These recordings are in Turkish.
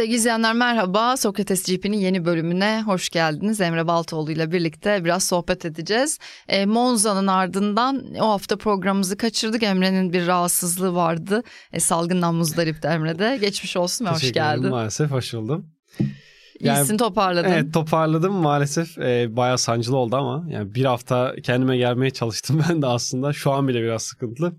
Sevgili izleyenler merhaba. Sokrates GP'nin yeni bölümüne hoş geldiniz. Emre Baltoğlu ile birlikte biraz sohbet edeceğiz. E, Monza'nın ardından o hafta programımızı kaçırdık. Emre'nin bir rahatsızlığı vardı. E, salgından muzdaripti Emre'de. Geçmiş olsun ve hoş geldin. Maalesef hoş buldum. Yani, İyisin toparladın. Evet toparladım maalesef e, bayağı sancılı oldu ama yani bir hafta kendime gelmeye çalıştım ben de aslında şu an bile biraz sıkıntılı.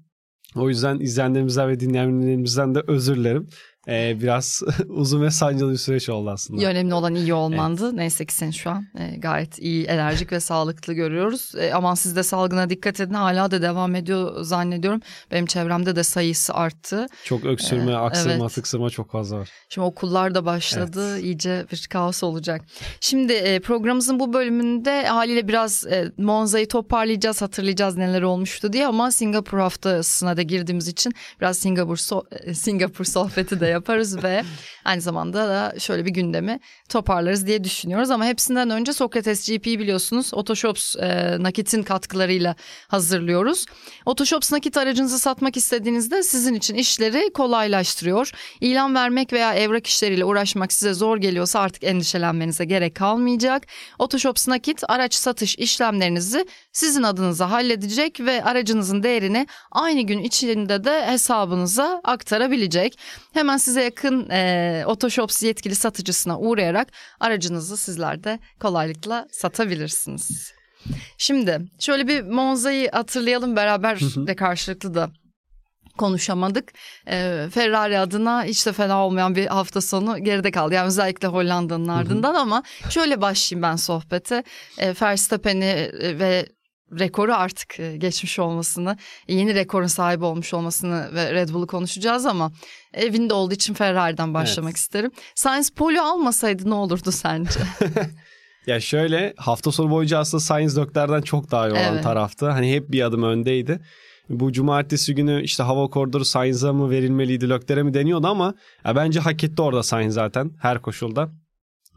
O yüzden izleyenlerimizden ve dinleyenlerimizden de özür dilerim e, biraz uzun ve sancılı bir süreç oldu aslında. Önemli olan iyi olmandı. Evet. Neyse ki sen şu an e, gayet iyi, enerjik ve sağlıklı görüyoruz. E, aman siz de salgına dikkat edin. Hala da devam ediyor zannediyorum. Benim çevremde de sayısı arttı. Çok öksürme, e, aksırma, evet. tıksırma çok fazla var. Şimdi okullar da başladı. Evet. İyice bir kaos olacak. Şimdi e, programımızın bu bölümünde haliyle biraz e, Monza'yı toparlayacağız, hatırlayacağız neler olmuştu diye ama Singapur haftasına da girdiğimiz için biraz Singapur so e, Singapur sohbeti de yaparız ve aynı zamanda da şöyle bir gündemi toparlarız diye düşünüyoruz. Ama hepsinden önce Sokrates GP'yi biliyorsunuz Otoshops e, nakitin katkılarıyla hazırlıyoruz. Otoshops nakit aracınızı satmak istediğinizde sizin için işleri kolaylaştırıyor. İlan vermek veya evrak işleriyle uğraşmak size zor geliyorsa artık endişelenmenize gerek kalmayacak. Otoshops nakit araç satış işlemlerinizi sizin adınıza halledecek ve aracınızın değerini aynı gün içinde de hesabınıza aktarabilecek. Hemen size yakın e, Otoshops yetkili satıcısına uğrayarak aracınızı sizler de kolaylıkla satabilirsiniz. Şimdi şöyle bir Monza'yı hatırlayalım beraber de karşılıklı da konuşamadık. E, Ferrari adına hiç de fena olmayan bir hafta sonu geride kaldı. Yani özellikle Hollanda'nın ardından ama şöyle başlayayım ben sohbete. E, Verstappen'i ve rekoru artık e, geçmiş olmasını, yeni rekorun sahibi olmuş olmasını ve Red Bull'u konuşacağız ama evinde olduğu için Ferrari'den başlamak evet. isterim. Sainz polo almasaydı ne olurdu sence? ya şöyle hafta sonu boyunca aslında Sainz Lökler'den çok daha iyi olan evet. taraftı. Hani hep bir adım öndeydi. Bu cumartesi günü işte hava koridoru Sainz'a mı verilmeliydi Lökler'e mi deniyordu ama ya bence hak etti orada Sainz zaten her koşulda.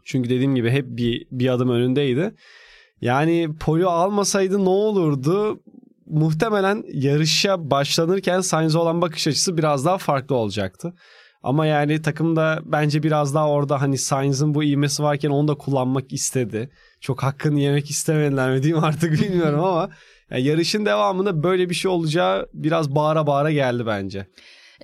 Çünkü dediğim gibi hep bir, bir adım önündeydi. Yani polo almasaydı ne olurdu? Muhtemelen yarışa başlanırken Sainz'e olan bakış açısı biraz daha farklı olacaktı. Ama yani takım da bence biraz daha orada hani Sainz'ın bu ivmesi varken onu da kullanmak istedi. Çok hakkını yemek istemediler mi diyeyim artık bilmiyorum ama yani yarışın devamında böyle bir şey olacağı biraz bağıra bağıra geldi bence.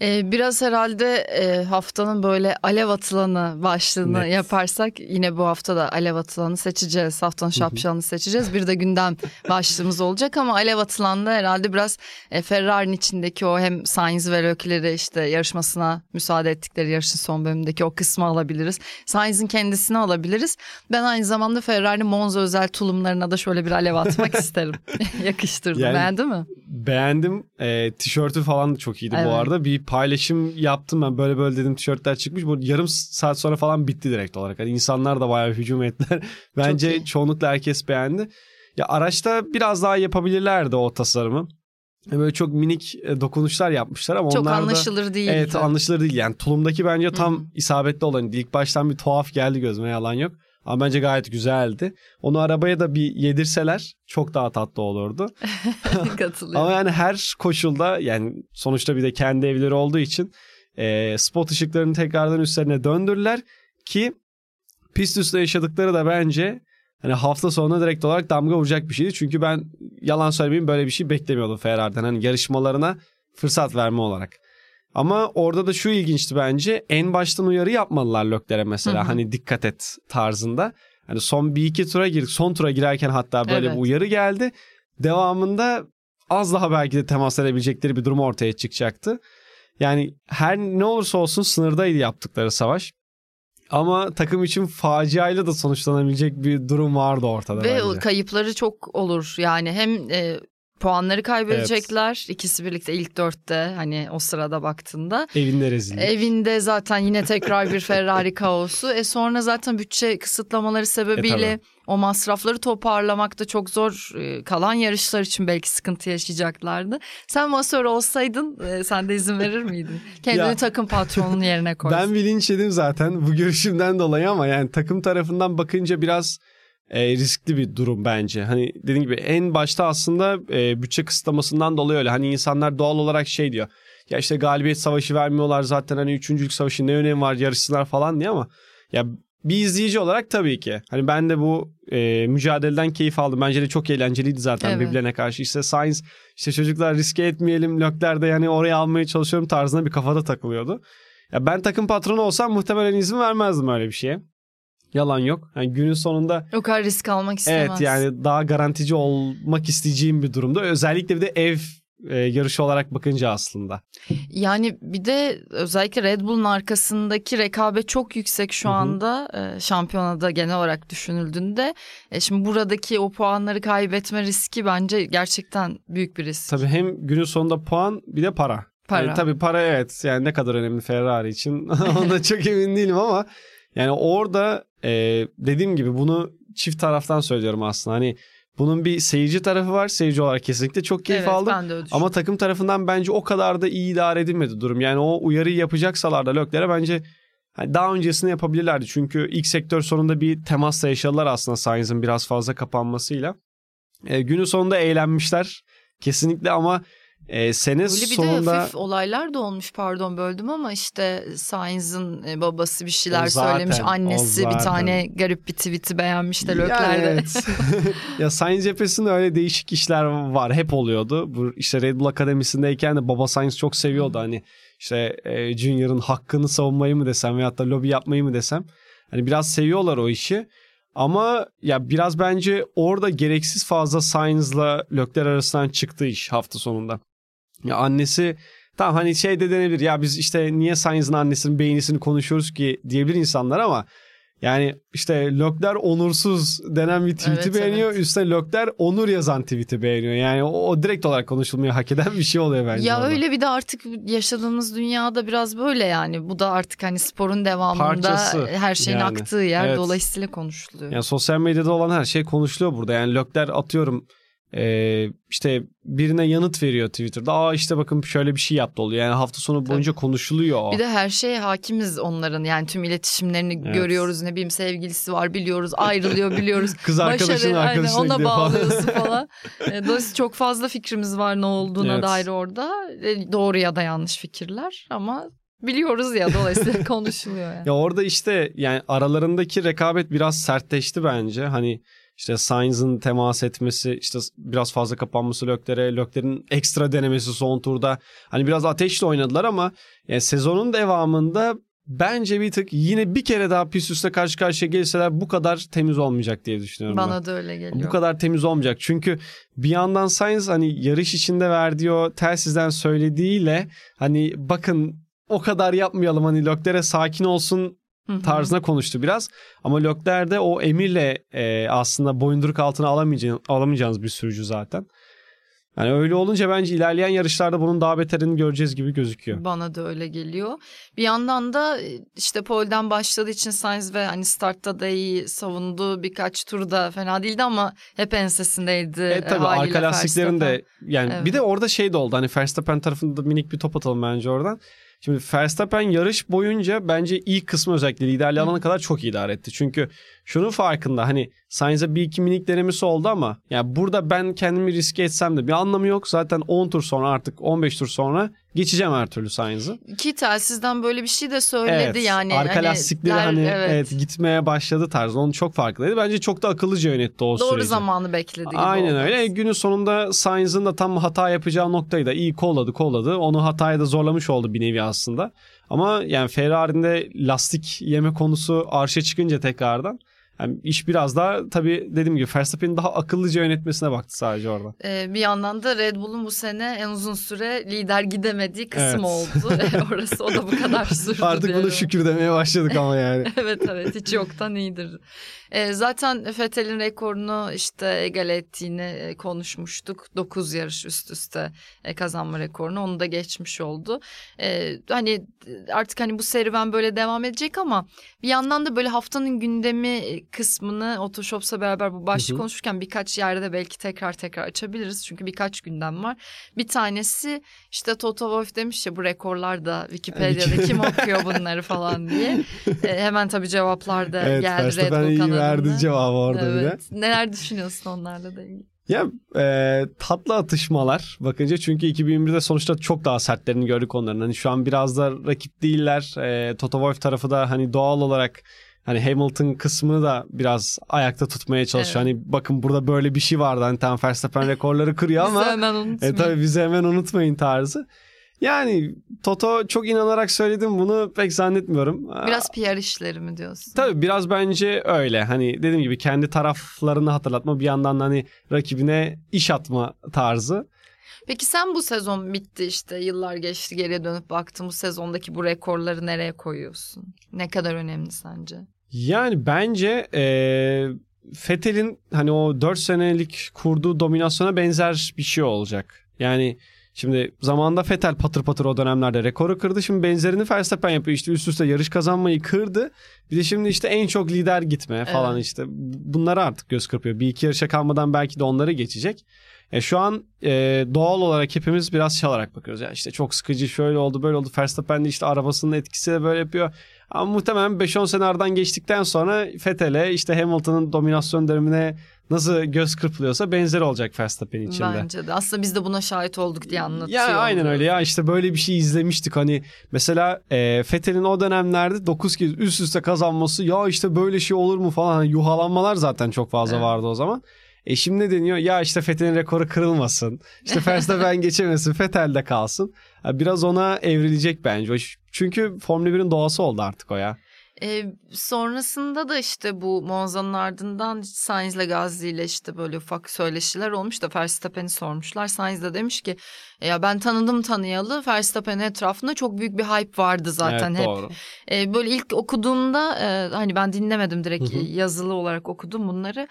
Ee, biraz herhalde e, haftanın böyle alev atılanı başlığını Net. yaparsak yine bu hafta da alev atılanı seçeceğiz. Haftanın şapşalını seçeceğiz. Bir de gündem başlığımız olacak ama alev atılanında herhalde biraz e, Ferrari'nin içindeki o hem Sainz ve Leclerc'i işte yarışmasına müsaade ettikleri yarışın son bölümündeki o kısmı alabiliriz. Sainz'in kendisini alabiliriz. Ben aynı zamanda Ferrari Monza özel tulumlarına da şöyle bir alev atmak isterim. Yakıştırdım. Yani, Beğendin mi? Beğendim. E, tişörtü falan da çok iyiydi evet. bu arada. Bir paylaşım yaptım ben böyle böyle dedim tişörtler çıkmış. Bu yarım saat sonra falan bitti direkt olarak. Hani insanlar da bayağı hücum ettiler. Bence çoğunlukla herkes beğendi. Ya araçta biraz daha yapabilirlerdi o tasarımı. Böyle çok minik e, dokunuşlar yapmışlar ama çok onlar da... anlaşılır değil. Evet anlaşılır değil. Yani tulumdaki bence tam Hı-hı. isabetli olan. İlk baştan bir tuhaf geldi gözüme yalan yok. Ama bence gayet güzeldi. Onu arabaya da bir yedirseler çok daha tatlı olurdu. Katılıyorum. Ama yani her koşulda yani sonuçta bir de kendi evleri olduğu için e, spot ışıklarını tekrardan üstlerine döndürürler ki pist üstünde yaşadıkları da bence hani hafta sonuna direkt olarak damga vuracak bir şeydi. Çünkü ben yalan söylemeyeyim böyle bir şey beklemiyordum Ferrari'den. Hani yarışmalarına fırsat verme olarak. Ama orada da şu ilginçti bence. En baştan uyarı yapmalılar Lökler'e mesela. Hı hı. Hani dikkat et tarzında. Hani son bir iki tura girdik. Son tura girerken hatta böyle evet. bir uyarı geldi. Devamında az daha belki de temas edebilecekleri bir durum ortaya çıkacaktı. Yani her ne olursa olsun sınırdaydı yaptıkları savaş. Ama takım için faciayla da sonuçlanabilecek bir durum vardı ortada Ve bence. kayıpları çok olur. Yani hem e, puanları kaybedecekler. Evet. İkisi birlikte ilk dörtte hani o sırada baktığında. Evinde rezillik. Evinde zaten yine tekrar bir Ferrari kaosu. E sonra zaten bütçe kısıtlamaları sebebiyle e, o masrafları toparlamak da çok zor. E, kalan yarışlar için belki sıkıntı yaşayacaklardı. Sen masör olsaydın e, sen de izin verir miydin? Kendini ya, takım patronunun yerine koy. Ben bilinçledim zaten bu görüşümden dolayı ama yani takım tarafından bakınca biraz e, riskli bir durum bence. Hani dediğim gibi en başta aslında e, bütçe kısıtlamasından dolayı öyle. Hani insanlar doğal olarak şey diyor. ya işte galibiyet savaşı vermiyorlar zaten hani üçüncülük savaşı ne önemi var yarışsınlar falan diye ama ya bir izleyici olarak tabii ki. Hani ben de bu e, mücadeleden keyif aldım. Bence de çok eğlenceliydi zaten evet. birbirlerine karşı. İşte Science işte çocuklar riske etmeyelim. Lökler de yani oraya almaya çalışıyorum tarzında bir kafada takılıyordu. Ya ben takım patronu olsam muhtemelen izin vermezdim öyle bir şeye. Yalan yok. Yani günün sonunda o kadar risk almak istemez. Evet yani daha garantici olmak isteyeceğim bir durumda. Özellikle bir de ev e, yarışı olarak bakınca aslında. Yani bir de özellikle Red Bull'un arkasındaki rekabet çok yüksek şu anda e, şampiyonada genel olarak düşünüldüğünde. E, şimdi buradaki o puanları kaybetme riski bence gerçekten büyük bir risk. Tabii hem günün sonunda puan bir de para. Para. Yani tabii para evet yani ne kadar önemli Ferrari için onda çok emin değilim ama yani orada e, dediğim gibi bunu çift taraftan söylüyorum aslında. Hani bunun bir seyirci tarafı var. Seyirci olarak kesinlikle çok keyif evet, aldım. Ben de Ama takım tarafından bence o kadar da iyi idare edilmedi durum. Yani o uyarıyı yapacaksalar da Lökler'e bence hani daha öncesini yapabilirlerdi. Çünkü ilk sektör sonunda bir temasla yaşadılar aslında Sainz'ın biraz fazla kapanmasıyla. E, günün sonunda eğlenmişler. Kesinlikle ama e, sene Öyle bir sonunda... de hafif olaylar da olmuş pardon böldüm ama işte Sainz'ın e, babası bir şeyler zaten, söylemiş. Annesi bir tane garip bir tweet'i beğenmiş de löklerde. Yani evet. ya Sainz cephesinde öyle değişik işler var. Hep oluyordu. Bu işte Red Bull Akademisi'ndeyken de baba Sainz çok seviyordu. Hani işte e, Junior'ın hakkını savunmayı mı desem veyahut da lobi yapmayı mı desem. Hani biraz seviyorlar o işi. Ama ya biraz bence orada gereksiz fazla Sainz'la Lökler arasından çıktı iş hafta sonunda. Ya annesi tamam hani şey de denebilir ya biz işte niye Sainz'ın annesinin beğenisini konuşuyoruz ki diyebilir insanlar ama yani işte Lökler onursuz denen bir tweet'i evet, beğeniyor. Evet. Üstüne Lökler onur yazan tweet'i beğeniyor. Yani o, o direkt olarak konuşulmaya hak eden bir şey oluyor bence. Ya orada. öyle bir de artık yaşadığımız dünyada biraz böyle yani. Bu da artık hani sporun devamında Parçası. her şeyin yani. aktığı yer evet. dolayısıyla konuşuluyor. Yani sosyal medyada olan her şey konuşuluyor burada. Yani Lökler atıyorum ee, işte birine yanıt veriyor Twitter'da. Aa işte bakın şöyle bir şey yaptı oluyor. Yani hafta sonu boyunca Tabii. konuşuluyor. Bir de her şeye hakimiz onların. Yani tüm iletişimlerini evet. görüyoruz. Ne bileyim sevgilisi var biliyoruz. Ayrılıyor biliyoruz. Kız arkadaşının arkadaşına aynen, ona bağlıyorsun falan. falan. E, dolayısıyla çok fazla fikrimiz var ne olduğuna evet. dair orada. E, doğru ya da yanlış fikirler ama biliyoruz ya dolayısıyla konuşuluyor yani. Ya orada işte yani aralarındaki rekabet biraz sertleşti bence. Hani işte Sainz'ın temas etmesi, işte biraz fazla kapanması Lökler'e, Lökler'in ekstra denemesi son turda. Hani biraz ateşle oynadılar ama yani sezonun devamında bence bir tık yine bir kere daha pist üstte karşı karşıya gelseler bu kadar temiz olmayacak diye düşünüyorum. Bana ben. da öyle geliyor. Bu kadar temiz olmayacak. Çünkü bir yandan Sainz hani yarış içinde verdiği o telsizden söylediğiyle hani bakın o kadar yapmayalım hani Lökler'e sakin olsun tarzına konuştu biraz. Ama Lökler'de o emirle e, aslında boyunduruk altına alamayacağınız, alamayacağınız bir sürücü zaten. Yani öyle olunca bence ilerleyen yarışlarda bunun daha beterini göreceğiz gibi gözüküyor. Bana da öyle geliyor. Bir yandan da e, işte polden başladığı için Sainz ve hani startta da iyi savundu. Birkaç turda fena değildi ama hep ensesindeydi. E tabii arka lastiklerin de yani evet. bir de orada şey de oldu. Hani Verstappen tarafında minik bir top atalım bence oradan. Şimdi Verstappen yarış boyunca bence ilk kısmı özellikle liderliği alana kadar çok idare etti. Çünkü şunun farkında hani Sainz'e bir iki minik denemesi oldu ama ya burada ben kendimi riske etsem de bir anlamı yok. Zaten 10 tur sonra artık 15 tur sonra geçeceğim her türlü Sainz'ı. Ki telsizden böyle bir şey de söyledi evet, yani. Arka hani, lastikleri der, hani evet. evet gitmeye başladı tarzı. Onun çok farkındaydı. Bence çok da akıllıca yönetti o Doğru süreci. Doğru zamanı bekledi gibi Aynen olmaz. öyle. Günün sonunda Sainz'ın da tam hata yapacağı noktayı da iyi kolladı kolladı. Onu hataya da zorlamış oldu bir nevi aslında. Ama yani Ferrari'nin lastik yeme konusu arşa çıkınca tekrardan yani iş biraz daha tabii dediğim gibi Verstappen'in daha akıllıca yönetmesine baktı sadece orada. Ee, bir yandan da Red Bull'un bu sene en uzun süre lider gidemediği kısım evet. oldu. Orası o da bu kadar sürdü. Artık bunu şükür demeye başladık ama yani. evet evet hiç yoktan iyidir. E, zaten Fethel'in rekorunu işte egale ettiğini e, konuşmuştuk. 9 yarış üst üste e, kazanma rekorunu onu da geçmiş oldu. E, hani artık hani bu serüven böyle devam edecek ama bir yandan da böyle haftanın gündemi kısmını Otoshops'la beraber bu başlık konuşurken birkaç yerde de belki tekrar tekrar açabiliriz. Çünkü birkaç gündem var. Bir tanesi işte Toto Wolff demiş ya bu rekorlar da Wikipedia'da kim okuyor bunları falan diye. E, hemen tabii cevaplar da evet, geldi Red Bull kanalı verdi cevabı orada evet. bile. Neler düşünüyorsun onlarla da ilgili? Ya e, tatlı atışmalar bakınca çünkü 2021'de sonuçta çok daha sertlerini gördük onların. Hani şu an biraz da rakip değiller. E, Toto Wolff tarafı da hani doğal olarak hani Hamilton kısmını da biraz ayakta tutmaya çalışıyor. Evet. Hani bakın burada böyle bir şey vardı. Hani tam Verstappen rekorları kırıyor ama. bizi hemen unutmayın. E, tabii bizi hemen unutmayın tarzı. Yani Toto çok inanarak söyledim bunu pek zannetmiyorum. Biraz PR işleri mi diyorsun? Tabii biraz bence öyle. Hani dediğim gibi kendi taraflarını hatırlatma bir yandan hani rakibine iş atma tarzı. Peki sen bu sezon bitti işte yıllar geçti geriye dönüp baktın bu sezondaki bu rekorları nereye koyuyorsun? Ne kadar önemli sence? Yani bence ee, Fethel'in hani o 4 senelik kurduğu dominasyona benzer bir şey olacak. Yani Şimdi zamanında Fetel patır patır o dönemlerde rekoru kırdı. Şimdi benzerini Verstappen yapıyor. İşte üst üste yarış kazanmayı kırdı. Bir de şimdi işte en çok lider gitme falan evet. işte. Bunları artık göz kırpıyor. Bir iki yarışa kalmadan belki de onları geçecek. E şu an e, doğal olarak hepimiz biraz olarak bakıyoruz. Ya işte çok sıkıcı şöyle oldu böyle oldu. Verstappen de işte arabasının etkisiyle böyle yapıyor. Ama muhtemelen 5-10 sene aradan geçtikten sonra Fethel'e işte Hamilton'ın dominasyon dönemine nasıl göz kırpılıyorsa benzer olacak Verstappen içinde. Bence de. Aslında biz de buna şahit olduk diye anlatıyor. Ya aynen öyle ya işte böyle bir şey izlemiştik hani mesela e, Fethel'in o dönemlerde 9 kez üst üste kazanması ya işte böyle şey olur mu falan hani yuhalanmalar zaten çok fazla evet. vardı o zaman. E şimdi deniyor ya işte Fethel'in rekoru kırılmasın. İşte Verstappen geçemesin Fethel'de kalsın. Biraz ona evrilecek bence. Çünkü Formula 1'in doğası oldu artık o ya. E, sonrasında da işte bu Monza'nın ardından Sainz ile Gazli ile işte böyle ufak söyleşiler olmuş da Verstappen'i sormuşlar. Sainz de demiş ki e, ya ben tanıdım tanıyalı Verstappen'in etrafında çok büyük bir hype vardı zaten evet, hep. Doğru. E, böyle ilk okuduğumda e, hani ben dinlemedim direkt yazılı olarak okudum bunları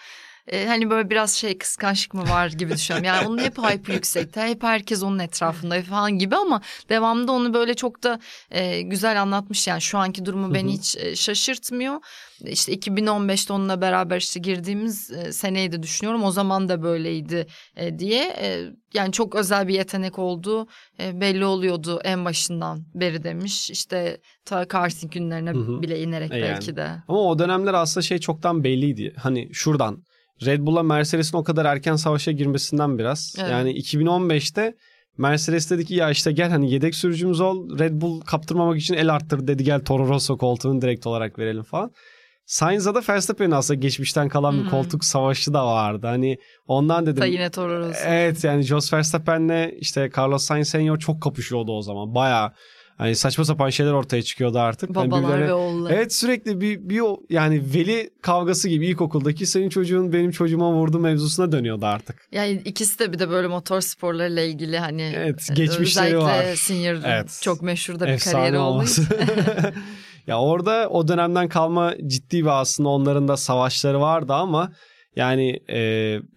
e, hani böyle biraz şey kıskançlık mı var gibi düşünüyorum. Yani onun hep hype yüksekte. Hep herkes onun etrafında falan gibi ama devamında onu böyle çok da e, güzel anlatmış. Yani şu anki durumu beni hiç e, şaşırtmıyor. İşte 2015'te onunla beraber işte girdiğimiz e, seneyi de düşünüyorum. O zaman da böyleydi e, diye. E, yani çok özel bir yetenek olduğu e, belli oluyordu en başından beri demiş. İşte ta karting günlerine bile inerek e yani. belki de. Ama o dönemler aslında şey çoktan belliydi. Hani şuradan Red Bull'la Mercedes'in o kadar erken savaşa girmesinden biraz. Evet. Yani 2015'te Mercedes dedi ki ya işte gel hani yedek sürücümüz ol. Red Bull kaptırmamak için el arttır dedi gel Toro Rosso koltuğunu direkt olarak verelim falan. Sainz'a da Verstappen'in aslında geçmişten kalan bir hmm. koltuk savaşı da vardı. Hani ondan dedim. Da yine Toro Rosso. Evet yani Jos Verstappen'le işte Carlos Sainz Senior çok kapışıyordu o zaman. Bayağı Hani saçma sapan şeyler ortaya çıkıyordu artık. Babalar hani ve oğullar. Evet sürekli bir, bir yani veli kavgası gibi ilkokuldaki senin çocuğun benim çocuğuma vurdu mevzusuna dönüyordu artık. Yani ikisi de bir de böyle motor sporlarıyla ilgili hani evet, geçmişleri özellikle var. Senior'ın evet. çok meşhur da bir Efsane kariyeri olduğu ya orada o dönemden kalma ciddi bir aslında onların da savaşları vardı ama yani e,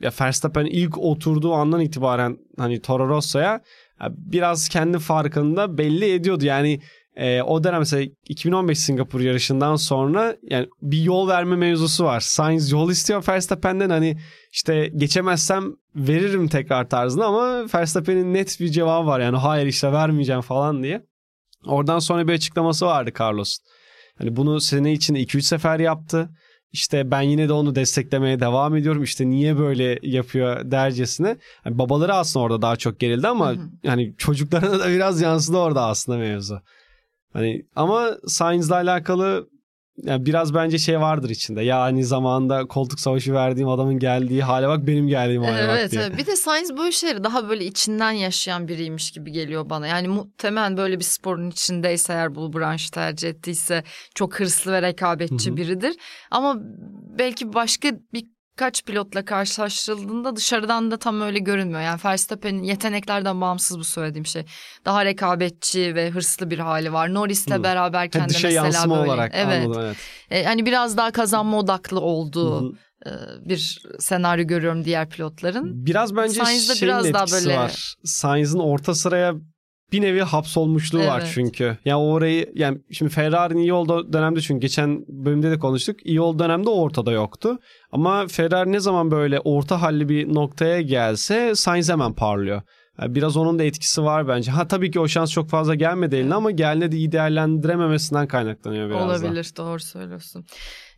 ya Verstappen ilk oturduğu andan itibaren hani Toro Rosso'ya biraz kendi farkında belli ediyordu. Yani e, o dönem mesela 2015 Singapur yarışından sonra yani bir yol verme mevzusu var. Sainz yol istiyor Verstappen'den hani işte geçemezsem veririm tekrar tarzında ama Verstappen'in net bir cevabı var. Yani hayır işte vermeyeceğim falan diye. Oradan sonra bir açıklaması vardı Carlos. Hani bunu sene içinde 2-3 sefer yaptı. İşte ben yine de onu desteklemeye devam ediyorum. İşte niye böyle yapıyor dercesine. Yani babaları aslında orada daha çok gerildi ama hı hı. yani çocuklarına da biraz yansıdı orada aslında mevzu. Hani ama Sainz'la alakalı yani biraz bence şey vardır içinde. Ya hani zamanında koltuk savaşı verdiğim adamın geldiği hale bak benim geldiğim hale evet, bak diye. Evet. Bir de Sainz böyle şeyleri daha böyle içinden yaşayan biriymiş gibi geliyor bana. Yani muhtemelen böyle bir sporun içindeyse eğer bu branşı tercih ettiyse çok hırslı ve rekabetçi Hı-hı. biridir. Ama belki başka bir kaç pilotla karşılaştırıldığında dışarıdan da tam öyle görünmüyor. Yani Verstappen'in yeteneklerden bağımsız bu söylediğim şey. Daha rekabetçi ve hırslı bir hali var. Norris'le hmm. beraberken de mesela böyle. olarak evet. Anladım, evet. E, hani biraz daha kazanma odaklı olduğu hmm. e, bir senaryo görüyorum diğer pilotların. Biraz bence Sainz'de şeyin biraz daha böyle var. Sainz'ın orta sıraya bir nevi hapsolmuşluğu evet. var çünkü. Ya yani orayı yani şimdi Ferrari'nin iyi olduğu dönemde çünkü geçen bölümde de konuştuk. İyi olduğu dönemde ortada yoktu. Ama Ferrari ne zaman böyle orta halli bir noktaya gelse Sainz hemen parlıyor. Yani biraz onun da etkisi var bence. Ha tabii ki o şans çok fazla gelmedi eline ama geldiğinde de iyi değerlendirememesinden kaynaklanıyor biraz Olabilir da. doğru söylüyorsun.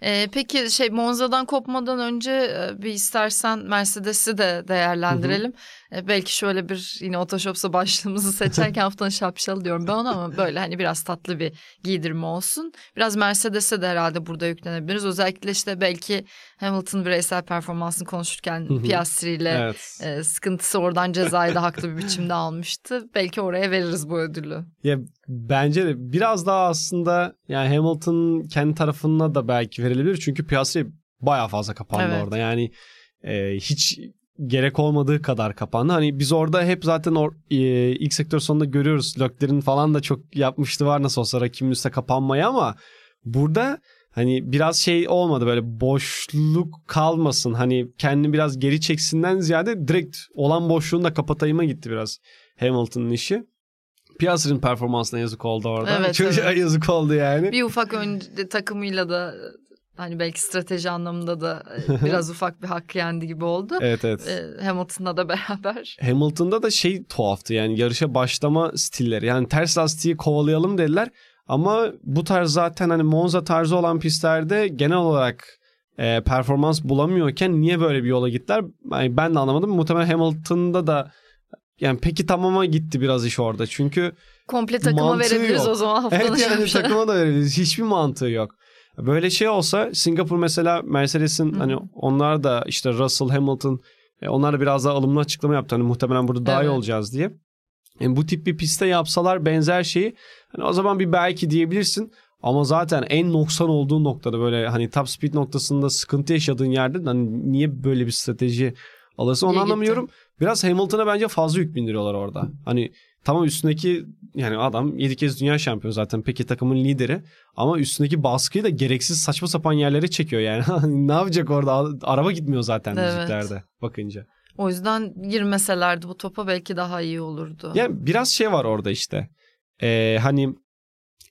Ee, peki şey Monza'dan kopmadan önce e, bir istersen Mercedes'i de değerlendirelim. Ee, belki şöyle bir yine Otoshops'a başlığımızı seçerken haftanın şapşalı diyorum ben ona ama böyle hani biraz tatlı bir giydirme olsun. Biraz Mercedes'e de herhalde burada yüklenebiliriz. Özellikle işte belki Hamilton bireysel performansını konuşurken Piastri ile evet. e, sıkıntısı oradan cezayı da haklı bir biçimde almıştı. Belki oraya veririz bu ödülü. Ya bence de biraz daha aslında yani Hamilton kendi tarafına da belki verilebilir. Çünkü Piastri bayağı fazla kapandı evet. orada. Yani e, hiç gerek olmadığı kadar kapandı. Hani biz orada hep zaten or, e, ilk sektör sonunda görüyoruz. Lökler'in falan da çok yapmıştı var nasıl olsa rakibin üstüne kapanmayı ama burada hani biraz şey olmadı böyle boşluk kalmasın. Hani kendini biraz geri çeksinden ziyade direkt olan boşluğunu da kapatayıma gitti biraz Hamilton'ın işi. Piastri'nin performansına yazık oldu orada. Evet, Çok evet. yazık oldu yani. Bir ufak ön takımıyla da hani belki strateji anlamında da e, biraz ufak bir hak yendi gibi oldu. Evet evet. E, Hamilton'la da beraber. Hamilton'da da şey tuhaftı yani yarışa başlama stilleri. Yani ters lastiği kovalayalım dediler. Ama bu tarz zaten hani Monza tarzı olan pistlerde genel olarak e, performans bulamıyorken niye böyle bir yola gittiler? Yani ben de anlamadım. Muhtemelen Hamilton'da da yani peki tamama gitti biraz iş orada. Çünkü komple takıma verebiliriz yok. o zaman haftanın Evet yani takıma da verebiliriz. Hiçbir mantığı yok. Böyle şey olsa Singapur mesela Mercedes'in Hı. hani onlar da işte Russell, Hamilton e, onlar da biraz daha ılımlı açıklama yaptı. Hani muhtemelen burada daha evet. iyi olacağız diye. Yani bu tip bir piste yapsalar benzer şeyi hani o zaman bir belki diyebilirsin. Ama zaten en noksan olduğu noktada böyle hani top speed noktasında sıkıntı yaşadığın yerde hani niye böyle bir strateji alırsın onu anlamıyorum. Biraz Hamilton'a bence fazla yük bindiriyorlar orada. Hani tamam üstündeki yani adam 7 kez dünya şampiyonu zaten peki takımın lideri ama üstündeki baskıyı da gereksiz saçma sapan yerlere çekiyor yani. ne yapacak orada? Araba gitmiyor zaten evet. müziklerde bakınca. O yüzden girmeselerdi bu topa belki daha iyi olurdu. Yani biraz şey var orada işte. Ee, hani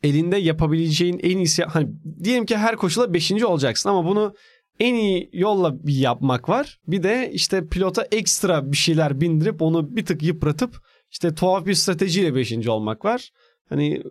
elinde yapabileceğin en iyisi hani diyelim ki her koşula 5. olacaksın ama bunu en iyi yolla bir yapmak var. Bir de işte pilota ekstra bir şeyler bindirip onu bir tık yıpratıp işte tuhaf bir stratejiyle 5. olmak var. Hani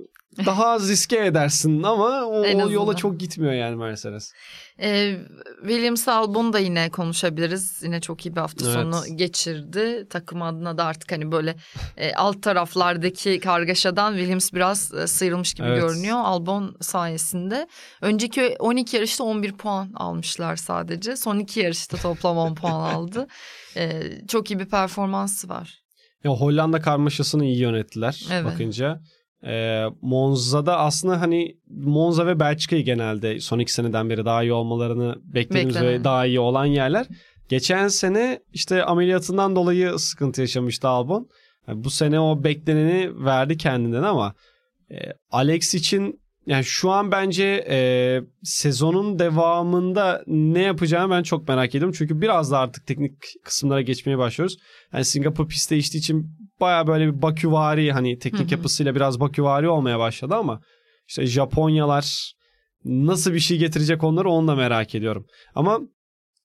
daha az riske edersin ama o, o yola çok gitmiyor yani Mercedes. Ee, Williams Albon da yine konuşabiliriz. Yine çok iyi bir hafta evet. sonu geçirdi. Takım adına da artık hani böyle e, alt taraflardaki kargaşadan Williams biraz e, sıyrılmış gibi evet. görünüyor. Albon sayesinde. Önceki 12 yarışta 11 puan almışlar sadece. Son iki yarışta toplam 10 puan aldı. E, çok iyi bir performansı var. Ya Hollanda karmaşasını iyi yönettiler evet. bakınca. E, Monza'da aslında hani Monza ve Belçika'yı genelde son iki seneden beri daha iyi olmalarını beklediğimiz ve daha iyi olan yerler. Geçen sene işte ameliyatından dolayı sıkıntı yaşamıştı Albon. Yani bu sene o bekleneni verdi kendinden ama e, Alex için yani şu an bence e, sezonun devamında ne yapacağını ben çok merak ediyorum. Çünkü biraz da artık teknik kısımlara geçmeye başlıyoruz. Yani Singapur pist değiştiği için baya böyle bir Baküvari hani teknik Hı-hı. yapısıyla biraz Baküvari olmaya başladı ama işte Japonyalar nasıl bir şey getirecek onları onu da merak ediyorum. Ama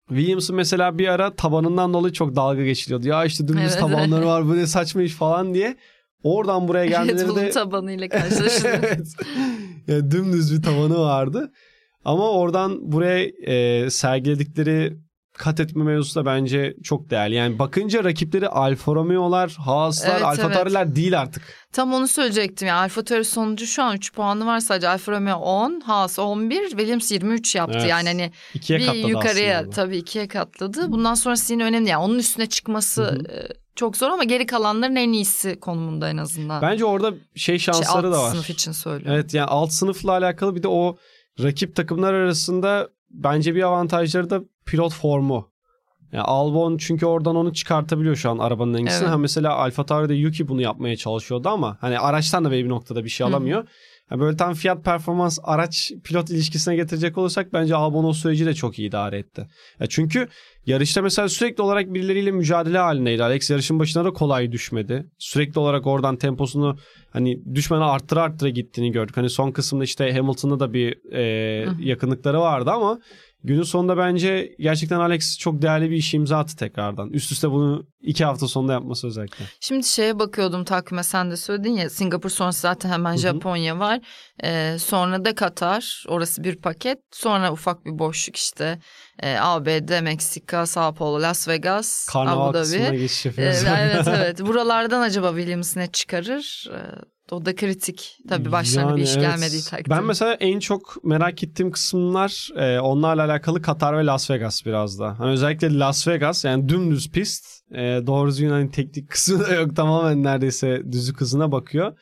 Williams'ın mesela bir ara tabanından dolayı çok dalga geçiliyordu. Ya işte dümdüz evet. tabanları var bu ne saçma iş falan diye. Oradan buraya gelmeleri de... tabanıyla karşılaştım. evet. Yani dümdüz bir tabanı vardı. Ama oradan buraya e, sergiledikleri kat etme mevzusu da bence çok değerli. Yani bakınca rakipleri Alfa Romeo'lar, Haas'lar, evet, Alfa evet. değil artık. Tam onu söyleyecektim. Yani Alfa Tauri sonucu şu an 3 puanı var sadece. Alfa Romeo 10, Haas 11, Williams 23 yaptı. Evet. Yani hani ikiye bir yukarıya tabii ikiye katladı. Bundan sonrası yine önemli. Yani onun üstüne çıkması Hı-hı. Çok zor ama geri kalanların en iyisi konumunda en azından. Bence orada şey şansları şey, da var. Alt sınıf için söylüyorum. Evet yani alt sınıfla alakalı bir de o rakip takımlar arasında bence bir avantajları da pilot formu. Yani Albon çünkü oradan onu çıkartabiliyor şu an arabanın dengesini. Evet. Ha mesela Alfa Tauri'de Yuki bunu yapmaya çalışıyordu ama hani araçtan da bir noktada bir şey alamıyor. Hı. Yani böyle tam fiyat performans araç pilot ilişkisine getirecek olursak bence Albon o süreci de çok iyi idare etti. Ya çünkü yarışta mesela sürekli olarak birileriyle mücadele halindeydi. Alex yarışın başına da kolay düşmedi. Sürekli olarak oradan temposunu hani düşmeni arttıra arttıra gittiğini gördük. Hani son kısımda işte Hamilton'da da bir e, yakınlıkları vardı ama günün sonunda bence gerçekten Alex çok değerli bir iş imza attı tekrardan. Üst üste bunu iki hafta sonunda yapması özellikle. Şimdi şeye bakıyordum takvime sen de söyledin ya Singapur sonrası zaten hemen Hı hı. Japonya var. Ee, sonra da Katar orası bir paket. Sonra ufak bir boşluk işte. Ee, ABD, Meksika, Sao Paulo, Las Vegas, Karnaval Abu Dhabi. geçiş Ee, yapıyoruz. evet evet. Buralardan acaba Williams ne çıkarır? Ee, o da kritik. Tabii başlarına bir Yani iş evet. gelmediği takdirde. Ben mesela en çok merak ettiğim kısımlar e, onlarla alakalı Katar ve Las Vegas biraz da. Hani özellikle Las Vegas yani dümdüz pist. E, doğru düzgün hani teknik kısmı da yok tamamen neredeyse düzü kızına bakıyor.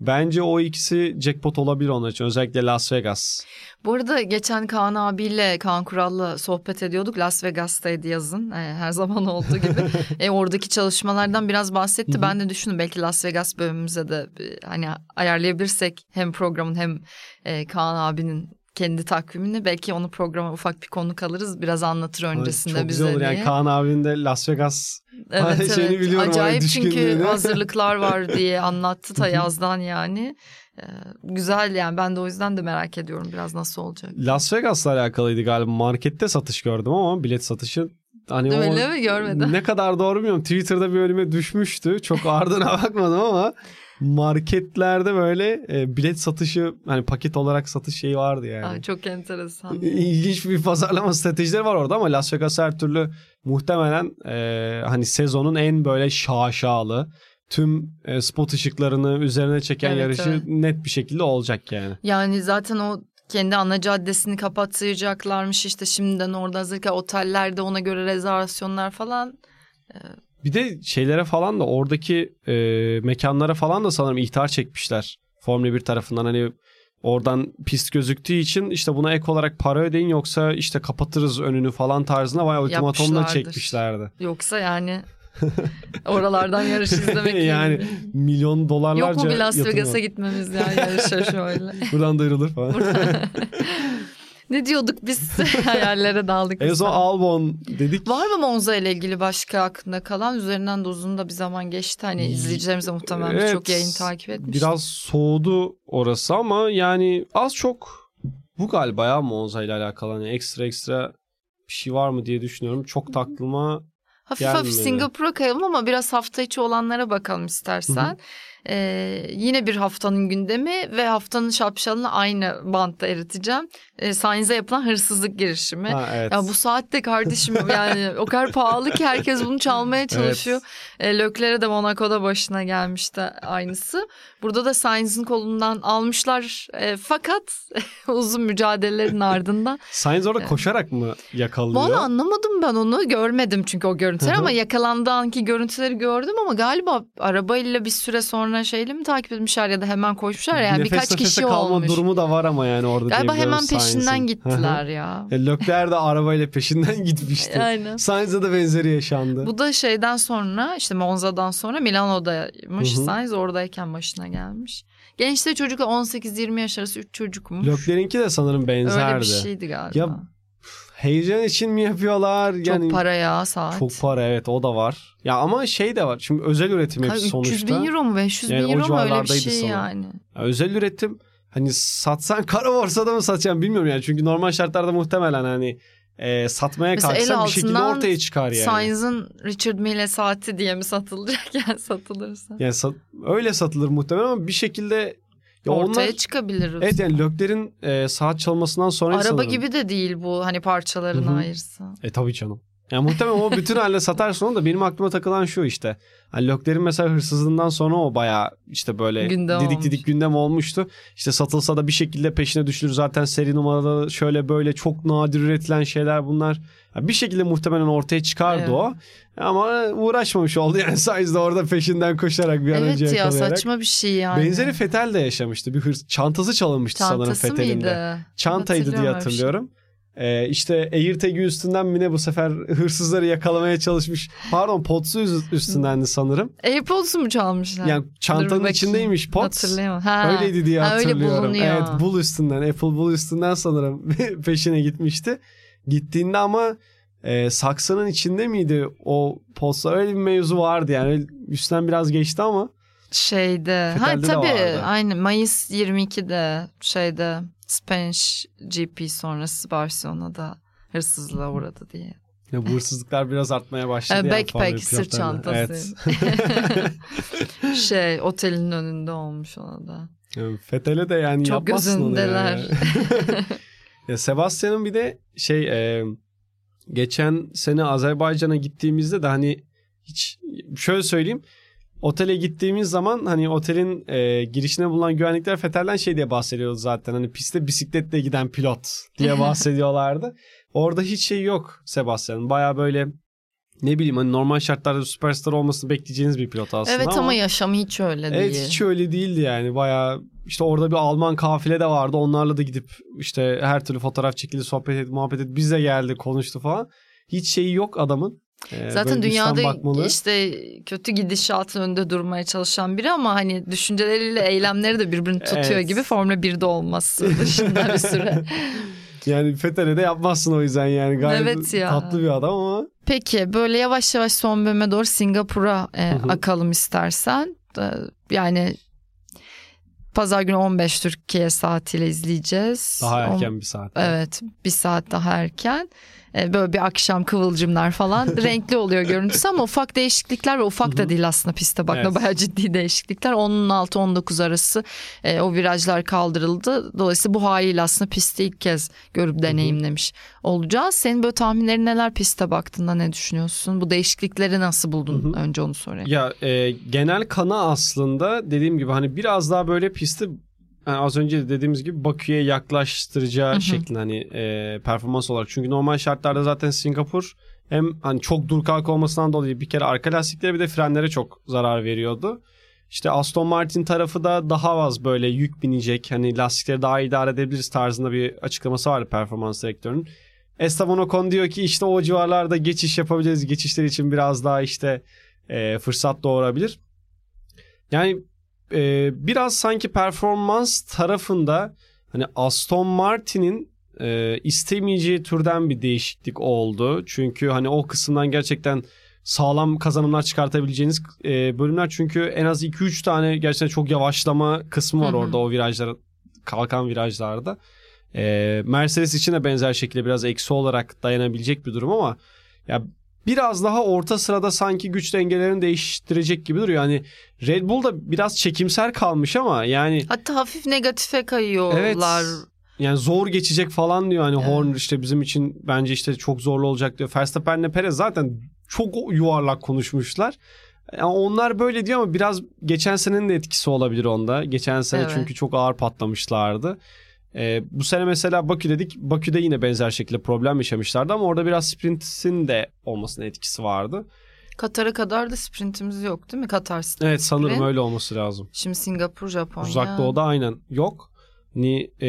Bence o ikisi jackpot olabilir onun için özellikle Las Vegas. Bu arada geçen Kaan abiyle Kaan Kural'la sohbet ediyorduk. Las Vegas'taydı yazın. e, her zaman olduğu gibi. e, oradaki çalışmalardan biraz bahsetti. Hı hı. Ben de düşündüm belki Las Vegas bölümümüze de e, hani ayarlayabilirsek hem programın hem e, Kaan abinin kendi takvimini belki onu programa ufak bir konuk alırız. Biraz anlatır öncesinde Çok bize güzel olur yani diye. Kaan abinin de Las Vegas Evet şeyini evet. biliyorum, hani Acayip çünkü hazırlıklar var diye anlattı ta yazdan yani. Ee, güzel yani ben de o yüzden de merak ediyorum biraz nasıl olacak. Las Vegas'la alakalıydı galiba. Markette satış gördüm ama bilet satışı hani o Öyle mi? Görmedim. Ne kadar doğru bilmiyorum. Twitter'da bir önüme düşmüştü. Çok ardına bakmadım ama marketlerde böyle e, bilet satışı hani paket olarak satış şeyi vardı yani. Ay, çok enteresan. İlginç bir pazarlama stratejileri var orada ama Las Vegas her türlü muhtemelen e, hani sezonun en böyle şaşalı tüm e, spot ışıklarını üzerine çeken Evet, yarışı evet. net bir şekilde olacak yani. Yani zaten o kendi ana caddesini kapatacaklarmış işte şimdiden orada hazırken otellerde ona göre rezervasyonlar falan. Bir de şeylere falan da oradaki e, mekanlara falan da sanırım ihtar çekmişler. Formula 1 tarafından hani oradan pist gözüktüğü için işte buna ek olarak para ödeyin yoksa işte kapatırız önünü falan tarzına bayağı ultimatomla çekmişlerdi. Yoksa yani oralardan yarış izlemek yani gibi. milyon dolarlarca Yok mu bir Las Vegas'a gitmemiz ya yarışa şöyle. Buradan duyurulur falan. Ne diyorduk biz hayallere daldık. en son. Albon dedik. Var mı Monza ile ilgili başka aklında kalan? Üzerinden de uzun da bir zaman geçti. Hani izleyicilerimiz de muhtemelen Evet, çok yayın takip etmiş. Biraz soğudu orası ama yani az çok bu galiba ya Monza ile alakalı. Hani ekstra ekstra bir şey var mı diye düşünüyorum. Çok taklıma Hafif hafif gelmedi. Singapur'a kayalım ama biraz hafta içi olanlara bakalım istersen. Ee, yine bir haftanın gündemi ve haftanın şapşalını aynı bantta eriteceğim. Ee, Sainz'e yapılan hırsızlık girişimi. Ha, evet. Ya bu saatte kardeşim yani o kadar pahalı ki herkes bunu çalmaya çalışıyor. E, Leclerc'e de Monaco'da başına gelmişti aynısı. Burada da Sainz'in kolundan almışlar E, fakat uzun mücadelelerin ardından. Sainz orada koşarak mı yakalıyor? Valla anlamadım ben onu görmedim çünkü o görüntüleri ama yakalandığı anki görüntüleri gördüm ama galiba arabayla bir süre sonra şeyle mi takip etmişler ya da hemen koşmuşlar yani Nefes birkaç kişi kalma olmuş. durumu da var ama yani orada Galiba hemen peşinden gittiler ya. E, Leclerc de arabayla peşinden gitmişti. Aynen. Sainz'e de benzeri yaşandı. Bu da şeyden sonra işte Monza'dan sonra Milano'daymış Hı hı. Sainz oradayken başına gelmiş. Gençte çocuk 18-20 yaş arası 3 çocukmuş. Leclerc'inki de sanırım benzerdi. Öyle bir şeydi galiba. Ya, Heyecan için mi yapıyorlar? Çok yani para ya saat. Çok para evet o da var. Ya ama şey de var. Şimdi özel üretim hepsi 300 sonuçta. bin euro mu 500 Yani bin euro mu öyle bir şey sanırım. yani. Ya özel üretim hani satsan kara borsada mı satacaksın bilmiyorum yani. Çünkü normal şartlarda muhtemelen hani e, satmaya Mesela bir şekilde ortaya çıkar yani. Sainz'ın Richard Mille saati diye mi satılacak yani satılırsa. Yani sat- öyle satılır muhtemelen ama bir şekilde ya Ortaya onlar çıkabilir. Evet yani Leclerc'in e, saat çalmasından sonra Araba sanırım. gibi de değil bu hani parçalarını Hı hı. ayırsa. E tabii canım. Yani muhtemelen o bütün haline satarsın onu da benim aklıma takılan şu işte. Hani Leclerc'in mesela hırsızlığından sonra o bayağı işte böyle Gündem didik olmuş. didik gündem olmuştu. İşte satılsa da bir şekilde peşine düşülür. Zaten seri numaraları şöyle böyle çok nadir üretilen şeyler bunlar. Ya bir şekilde muhtemelen ortaya çıkardı Evet. o. Ama uğraşmamış oldu yani Sainz de orada peşinden koşarak bir an önce Evet ya yakalayarak. saçma bir şey yani. Benzeri Fetel de yaşamıştı. Bir hırs çantası çalınmıştı sanırım Çantası Fetel'in de çantaydı diye Hatırlıyorum şey. Hatırlıyorum. Ee, işte AirTag'i üstünden mi ne bu sefer hırsızları yakalamaya çalışmış. Pardon Pots'u üz- üstündendi sanırım. AirPods'u mu çalmışlar? Yani çantanın içindeymiş Pots. Hatırlayamam. Ha. Öyleydi diye Ha, öyle hatırlıyorum. bulunuyor. evet Bull üstünden Apple Bull üstünden sanırım peşine gitmişti. Gittiğinde ama e, saksının içinde miydi o Pots'la öyle bir mevzu vardı yani üstten biraz geçti ama Şeyde. Ha Fetel'de de tabii. Aynı Mayıs 22'de şeyde Spanish GP sonrası Barcelona'da hırsızlığa uğradı diye. Ya bu hırsızlıklar biraz artmaya başladı. Backpack, sırt çantası. Evet. şey otelin önünde olmuş ona da. Yani Fethel'e de yani Çok yapmazsın onu gözündeler. yani. ya Sebastian'ın bir de şey e, geçen sene Azerbaycan'a gittiğimizde de hani hiç şöyle söyleyeyim otele gittiğimiz zaman hani otelin e, girişine bulunan güvenlikler Fethel'den şey diye bahsediyordu zaten hani pistte bisikletle giden pilot diye bahsediyorlardı. Orada hiç şey yok Sebastian'ın baya böyle ne bileyim hani normal şartlarda süperstar olmasını bekleyeceğiniz bir pilot aslında evet ama, ama yaşamı hiç öyle Evet değil. hiç öyle değildi yani baya işte orada bir Alman kafile de vardı onlarla da gidip işte her türlü fotoğraf çekildi sohbet etti muhabbet etti bize geldi konuştu falan. Hiç şeyi yok adamın. Ee, Zaten dünyada bakmalı. işte kötü gidişatın önünde durmaya çalışan biri ama hani düşünceleriyle eylemleri de birbirini tutuyor Evet. gibi Formula 1'de olması dışında bir süre. Yani Fethel'e de yapmazsın o yüzden yani gayet Evet ya. tatlı bir adam ama Peki böyle yavaş yavaş son bölüme doğru Singapur'a e, akalım istersen. E, yani pazar günü 15 Türkiye saatiyle izleyeceğiz. daha On- erken bir saat. Evet bir saat daha erken. E, Böyle bir akşam kıvılcımlar falan renkli oluyor görüntüsü ama ufak değişiklikler ve ufak da değil aslında piste bakma Evet. bayağı ciddi değişiklikler. 16-19 arası e, o virajlar kaldırıldı. Dolayısıyla bu haliyle aslında pisti ilk kez görüp deneyimlemiş olacağız. Senin böyle tahminlerin neler piste baktığında ne düşünüyorsun? Bu değişiklikleri nasıl buldun? Hı hı. Önce onu sorayım. Ya e, genel kana aslında dediğim gibi hani biraz daha böyle pisti yani az önce de dediğimiz gibi Bakü'ye yaklaştıracağı Hı hı. şeklinde hani e, performans olarak. Çünkü normal şartlarda zaten Singapur hem hani çok dur kalk olmasından dolayı bir kere arka lastiklere bir de frenlere çok zarar veriyordu. İşte Aston Martin tarafı da daha az böyle yük binecek. Hani lastikleri daha idare edebiliriz tarzında bir açıklaması vardı performans direktörünün. Esteban Ocon diyor ki işte o civarlarda geçiş yapabiliriz. Geçişler için biraz daha işte e, fırsat doğurabilir. Yani e, biraz sanki performans tarafında hani Aston Martin'in e, istemeyeceği türden bir değişiklik oldu. Çünkü hani o kısımdan gerçekten sağlam kazanımlar çıkartabileceğiniz e, bölümler. Çünkü en az 2-3 tane gerçekten çok yavaşlama kısmı var Hı hı. orada o virajlar kalkan virajlarda. E, Mercedes için de benzer şekilde biraz eksi olarak dayanabilecek bir durum ama ya biraz daha orta sırada sanki güç dengelerini değiştirecek gibi duruyor. Yani Red Bull da biraz çekimser kalmış ama yani Hatta hafif negatife kayıyorlar. Evet. yani zor geçecek falan diyor. Hani Evet. Horn işte bizim için bence işte çok zorlu olacak diyor. Verstappen'le Perez zaten çok yuvarlak konuşmuşlar. Yani onlar böyle diyor ama biraz geçen senenin de etkisi olabilir onda. Geçen sene Evet. çünkü çok ağır patlamışlardı. Ee, bu sene mesela Bakü dedik. Bakü'de yine benzer şekilde problem yaşamışlardı ama orada biraz sprintin de olmasına etkisi vardı. Katar'a kadar da sprintimiz yok değil mi? Katar sprint. Evet sanırım öyle olması lazım. Şimdi Singapur, Japonya. Uzak Doğu'da aynen yok. Ni e,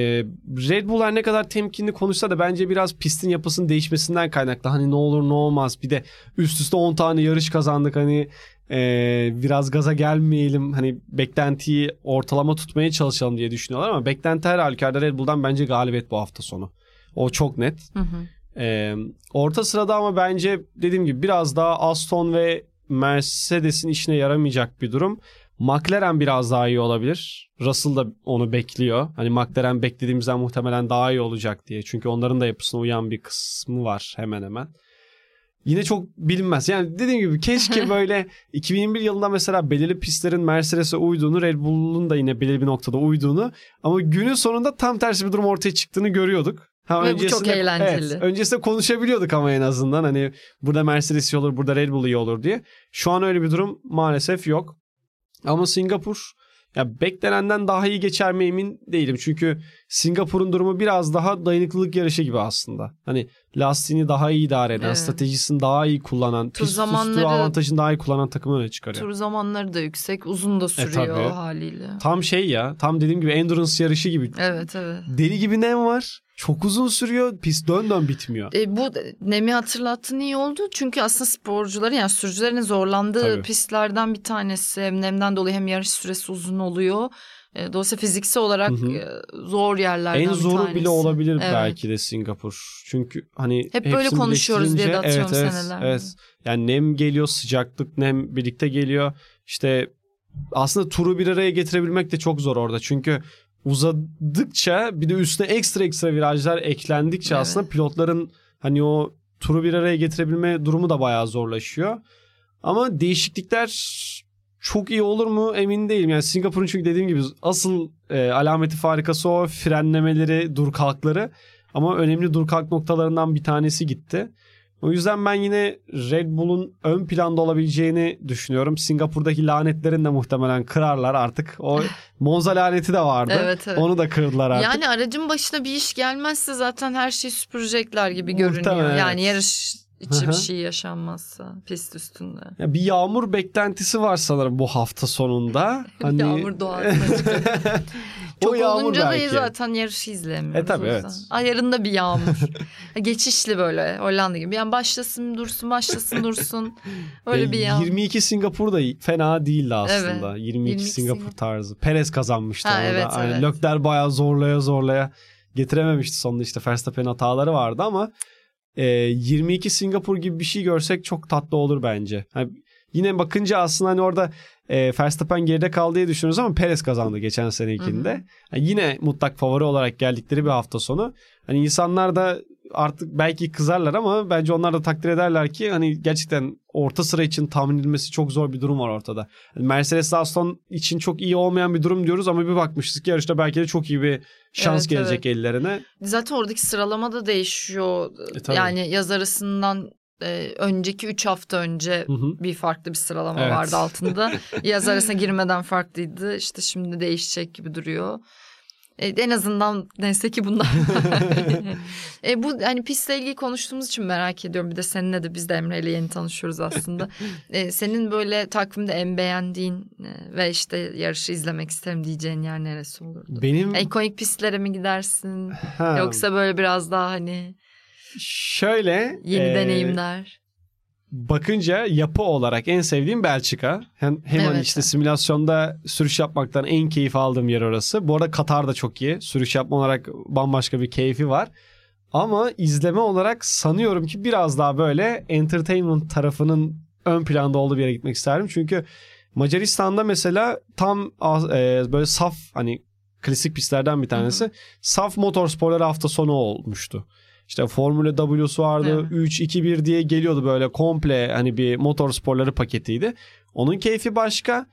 Red Bull her ne kadar temkinli konuşsa da bence biraz pistin yapısının değişmesinden kaynaklı. Hani ne olur ne olmaz. Bir de üst üste 10 tane yarış kazandık. Hani e, biraz gaza gelmeyelim. Hani beklentiyi ortalama tutmaya çalışalım diye düşünüyorlar ama beklenti her halükarda Red Bull'dan bence galibiyet bu hafta sonu. O çok net. Hı hı. Ee, orta sırada ama bence dediğim gibi biraz daha Aston ve Mercedes'in işine yaramayacak bir durum. McLaren biraz daha iyi olabilir. Russell da onu bekliyor. Hani McLaren beklediğimizden muhtemelen daha iyi olacak diye. Çünkü onların da yapısına uyan bir kısmı var hemen hemen. Yine çok bilinmez. Yani dediğim gibi keşke böyle 2021 yılında mesela belirli pistlerin Mercedes'e uyduğunu, Red Bull'un da yine belirli bir noktada uyduğunu ama günün sonunda tam tersi bir durum ortaya çıktığını görüyorduk. Ha, Ve bu çok eğlenceli. Evet, öncesinde konuşabiliyorduk ama en azından hani burada Mercedes iyi olur, burada Red Bull iyi olur diye. Şu an öyle bir durum maalesef yok. Ama Singapur ya beklenenden daha iyi geçer mi emin değilim. Çünkü Singapur'un durumu biraz daha dayanıklılık yarışı gibi aslında. Hani lastiğini daha iyi idare eden, Evet. stratejisini daha iyi kullanan, Tur pist zamanları- üstü avantajını daha iyi kullanan takımı öne çıkarıyor. Tur zamanları da yüksek, uzun da sürüyor E, tabii. haliyle. Tam şey ya, tam dediğim gibi endurance yarışı gibi. Evet evet. Deli gibi nem var. Çok uzun sürüyor. Pist dön dön bitmiyor. E, bu Nemi hatırlattığın iyi oldu. Çünkü aslında sporcuların yani sürücülerin zorlandığı Tabii. pistlerden bir tanesi. Hem nemden dolayı hem yarış süresi uzun oluyor. E, dolayısıyla fiziksel olarak Hı hı. e, zor yerlerden En bir zoru tanesi. bile olabilir Evet. belki de Singapur. Çünkü hani Hep böyle konuşuyoruz diye de atıyorum evet, senelerdir. Evet. Yani nem geliyor, sıcaklık, nem birlikte geliyor. İşte aslında turu bir araya getirebilmek de çok zor orada. Çünkü uzadıkça bir de üstüne ekstra ekstra virajlar eklendikçe Evet. aslında pilotların hani o turu bir araya getirebilme durumu da bayağı zorlaşıyor. Ama değişiklikler çok iyi olur mu emin değilim. Yani Singapur'un çünkü dediğim gibi asıl e, alameti farikası o frenlemeleri, dur kalkları. Ama önemli dur kalk noktalarından bir tanesi gitti. O yüzden ben yine Red Bull'un ön planda olabileceğini düşünüyorum. Singapur'daki lanetlerin de muhtemelen kırarlar artık. O Monza laneti de vardı. Evet, evet. Onu da kırdılar artık. Yani aracın başına bir iş gelmezse zaten her şeyi süpürecekler gibi görünüyor. Muhtemelen, Yani evet. yarış içi bir şey yaşanmazsa pist üstünde. Ya bir yağmur beklentisi var sanırım bu hafta sonunda. Hani... Yağmur doğasına çıkıyor. O Çok yağmur olunca belki. da zaten yarışı izleyemiyoruz. E tabii, evet. Ayarında bir yağmur. Geçişli böyle Hollanda gibi. Yani başlasın dursun başlasın dursun. Öyle Ya bir yağmur. 22 Singapur da fena değildi aslında. Evet. 22, 22 Singapur Singapur. tarzı. Perez kazanmıştı Ha, orada. evet, Hani evet. Leclerc bayağı zorlaya zorlaya getirememişti sonunda işte Verstappen hataları vardı ama e, 22 Singapur gibi bir şey görsek çok tatlı olur bence. Hani yine bakınca aslında hani orada e, Verstappen geride kaldı diye düşünüyoruz ama Perez kazandı geçen senekinde. Hı hı. Yani yine mutlak favori olarak geldikleri bir hafta sonu. Hani insanlar da artık belki kızarlar ama bence onlar da takdir ederler ki hani gerçekten orta sıra için tahmin edilmesi çok zor bir durum var ortada. Yani Mercedes Aston için çok iyi olmayan bir durum diyoruz ama bir bakmışız ki yarışta belki de çok iyi bir şans Evet, gelecek evet. ellerine. Zaten oradaki sıralama da değişiyor. E, tabii. yani yaz arasından e, önceki 3 hafta önce Hı hı. bir farklı bir sıralama Evet. vardı altında. Yaz arasına girmeden farklıydı. İşte şimdi değişecek gibi duruyor. E, en azından neyse ki bunlar. e, bu hani pistle ilgili konuştuğumuz için merak ediyorum. Bir de seninle de biz de Emre ile yeni tanışıyoruz aslında. E, senin böyle takvimde en beğendiğin e, ve işte yarışı izlemek isterim diyeceğin yer neresi olurdu? Benim İkonik pistlere mi gidersin? ha, Yoksa böyle biraz daha hani şöyle yeni e, deneyimler. bakınca yapı olarak en sevdiğim Belçika. Hem, hem hani Evet. işte simülasyonda sürüş yapmaktan en keyif aldığım yer orası. Bu arada Katar da çok iyi. Sürüş yapma olarak bambaşka bir keyfi var. Ama izleme olarak sanıyorum ki biraz daha böyle entertainment tarafının ön planda olduğu bir yere gitmek isterdim. Çünkü Macaristan'da mesela tam e, böyle saf hani klasik pistlerden bir tanesi. Saf motorsporları hafta sonu olmuştu. İşte Formula W'su vardı. Evet. 3-2-1 diye geliyordu böyle komple hani bir motorsporları paketiydi. Onun keyfi başka.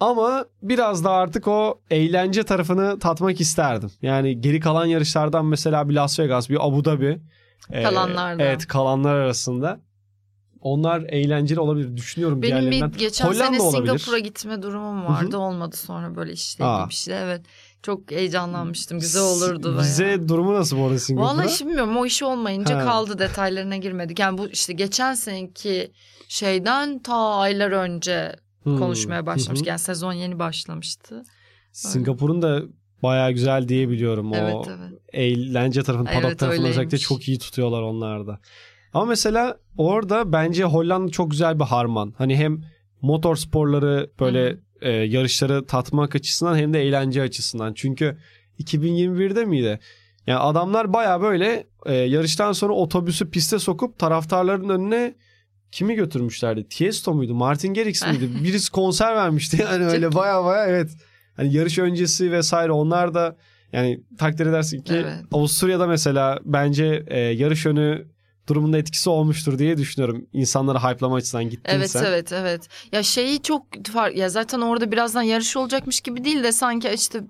Ama biraz da artık o eğlence tarafını tatmak isterdim. Yani geri kalan yarışlardan mesela bir Las Vegas, bir Abu Dhabi. e, Kalanlardan. evet kalanlar arasında. Onlar eğlenceli olabilir düşünüyorum Benim bir geçen Hollanda sene. Singapur'a gitme durumum vardı. Olmadı sonra böyle işle ilgili bir şey. Evet. Çok heyecanlanmıştım. Güzel olurdu. bayağı. Vize durumu nasıl bu arada Singapur'da? Vallahi şimdi bilmiyorum o işi olmayınca Ha. kaldı detaylarına girmedik. Yani bu işte geçen seneki şeyden ta aylar önce Hmm. konuşmaya hı. Yani sezon yeni başlamıştı. Singapur'un da bayağı güzel diye biliyorum. Evet o evet. eğlence tarafını, Evet, paddock tarafını özellikle çok iyi tutuyorlar onlar da. Ama mesela orada bence Hollanda çok güzel bir harman. Hani hem motor sporları böyle Hı e, yarışları tatmak açısından hem de eğlence açısından. Çünkü 2021'de miydi? Yani adamlar baya böyle e, yarıştan sonra otobüsü piste sokup taraftarların önüne kimi götürmüşlerdi? Tiesto muydu? Martin Garrix miydi? Birisi konser vermişti. Yani öyle baya baya evet. Hani yarış öncesi vesaire onlar da yani takdir edersin ki Evet. Avusturya'da mesela bence e, yarış önü durumunda etkisi olmuştur diye düşünüyorum. İnsanları hype'lama açısından gittin Evet sen. evet evet. Ya şeyi çok fark ya zaten orada birazdan yarış olacakmış gibi değil de sanki işte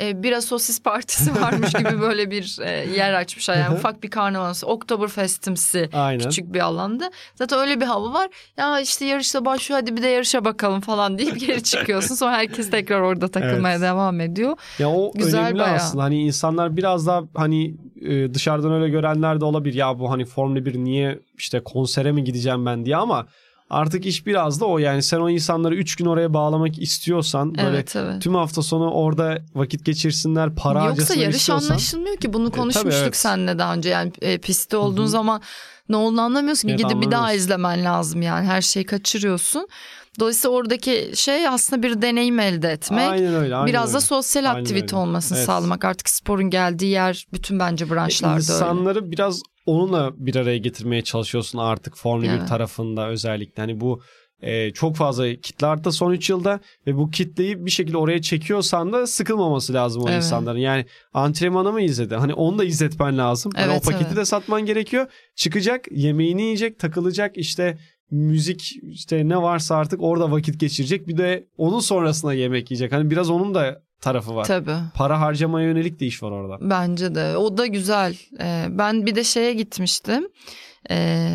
e, bira sosis partisi varmış gibi böyle bir e, yer açmışlar. Yani ufak bir karnaval, Oktoberfest'imsi Aynen. küçük bir alanda. Zaten öyle bir hava var. Ya işte yarışta başlıyor hadi bir de yarışa bakalım falan deyip geri çıkıyorsun. Sonra herkes tekrar orada takılmaya Evet. devam ediyor. Ya o Güzel önemli bayağı. aslında. Hani insanlar biraz daha hani e, dışarıdan öyle görenler de olabilir. Ya bu hani Formula 1 niye işte konsere mi gideceğim ben diye ama artık iş biraz da o yani sen o insanları 3 gün oraya bağlamak istiyorsan böyle Evet evet. tüm hafta sonu orada vakit geçirsinler, para Yoksa harcasınlar yarış istiyorsan. anlaşılmıyor ki bunu tabii, konuşmuştuk evet. seninle daha önce yani e, pistte olduğun Hı hı. zaman ne olduğunu anlamıyorsun ki Evet, gidip bir daha izlemen lazım yani her şeyi kaçırıyorsun. Dolayısıyla oradaki şey aslında bir deneyim elde etmek. Aynen öyle. Aynen Biraz öyle. da sosyal Aynen aktivite öyle. olmasını Evet. sağlamak. Artık sporun geldiği yer bütün bence branşlarda öyle. İnsanları biraz onunla bir araya getirmeye çalışıyorsun artık Formula 1 Evet. tarafında özellikle. Hani bu e, çok fazla kitle arttı son 3 yılda ve bu kitleyi bir şekilde oraya çekiyorsan da sıkılmaması lazım o Evet. insanların. Yani antrenmanı mı izledi? Hani onu da izletmen lazım. Hani Evet, o paketi evet. de satman gerekiyor. Çıkacak, yemeğini yiyecek, takılacak işte müzik işte ne varsa artık orada vakit geçirecek. Bir de onun sonrasında yemek yiyecek. Hani biraz onun da tarafı var. Tabii. Para harcamaya yönelik de iş var orada. Bence de. O da güzel. Ee, ben bir de şeye gitmiştim. Ee,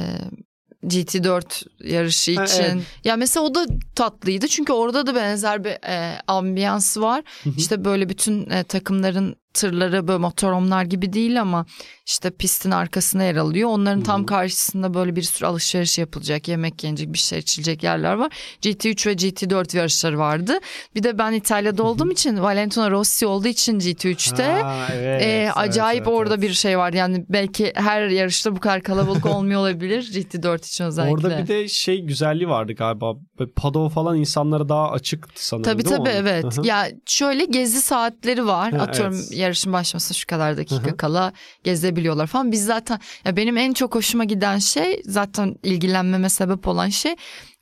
GT4 yarışı Ha, için. evet. Ya mesela o da tatlıydı. Çünkü orada da benzer bir e, ambiyansı var. Hı hı. İşte böyle bütün e, takımların tırları böyle motoromlar gibi değil ama işte pistin arkasına yer alıyor. Onların tam karşısında böyle bir sürü alışveriş yapılacak, yemek yenecek, bir şey içilecek yerler var. GT3 ve GT4 yarışları vardı. Bir de ben İtalya'da olduğum için Valentino Rossi olduğu için GT3'te Ha, evet, evet, acayip evet, orada evet. bir şey var. Yani belki her yarışta bu kadar kalabalık olmuyor olabilir. GT4 için özellikle. Orada bir de şey güzelliği vardı galiba. Padova falan insanlara daha açıktı sanırım Tabii mi tabii onun? evet. Ya şöyle gezi saatleri var. Ha, Atıyorum evet. Yarışın başlamasına şu kadar dakika kala gezebiliyorlar falan. Biz zaten ya benim en çok hoşuma giden şey zaten ilgilenmeme sebep olan şey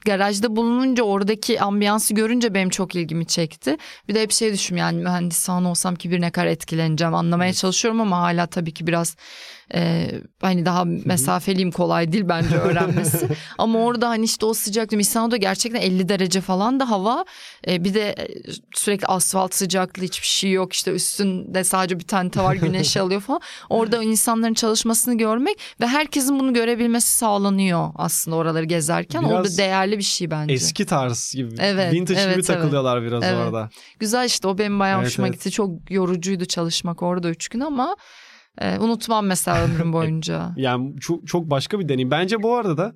garajda bulununca oradaki ambiyansı görünce benim çok ilgimi çekti. Bir de hep şey düşün yani mühendis falan olsam ki bir ne kadar etkileneceğim anlamaya çalışıyorum ama hala tabii ki biraz e, hani daha mesafeliyim kolay değil bence öğrenmesi. ama orada hani işte o sıcaklık Misano'da gerçekten 50 derece falan da hava E, bir de e, sürekli asfalt sıcaklığı hiçbir şey yok işte üstünde sadece bir tane var güneş alıyor falan. Orada insanların çalışmasını görmek ve herkesin bunu görebilmesi sağlanıyor aslında oraları gezerken. Biraz da değerli bir şey bence. Eski tarz gibi. Evet, Vintage evet, gibi evet. takılıyorlar biraz Evet. orada. Güzel işte o benim bayağı Evet, hoşuma evet. gitti. Çok yorucuydu çalışmak orada üç gün ama e, unutmam mesela ömrüm boyunca. Yani çok, çok başka bir deneyim. Bence bu arada da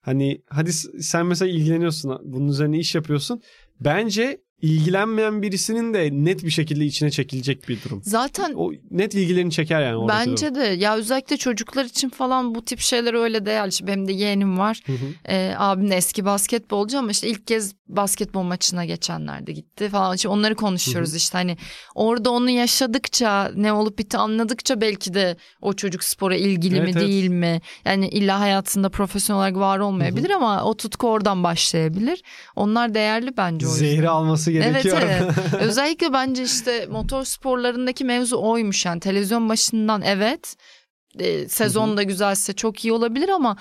hani hadi sen mesela ilgileniyorsun bunun üzerine iş yapıyorsun. Bence ilgilenmeyen birisinin de net bir şekilde içine çekilecek bir durum. Zaten O net ilgilerini çeker yani durum. bence de ya özellikle çocuklar için falan bu tip şeyler öyle değerli. İşte benim de yeğenim var. Hı hı. Ee, abim de eski basketbolcu ama işte ilk kez basketbol maçına geçenlerde gitti falan. İşte onları konuşuyoruz işte hani orada onu yaşadıkça ne olup bitti anladıkça belki de o çocuk spora ilgili Evet, mi evet. değil mi? Yani illa hayatında profesyonel olarak var olmayabilir ama o tutku oradan başlayabilir. Onlar değerli bence o. Zehri alması Evet gerekiyor. evet. Özellikle bence işte motor sporlarındaki mevzu oymuş yani televizyon başından evet e, sezon da güzelse çok iyi olabilir ama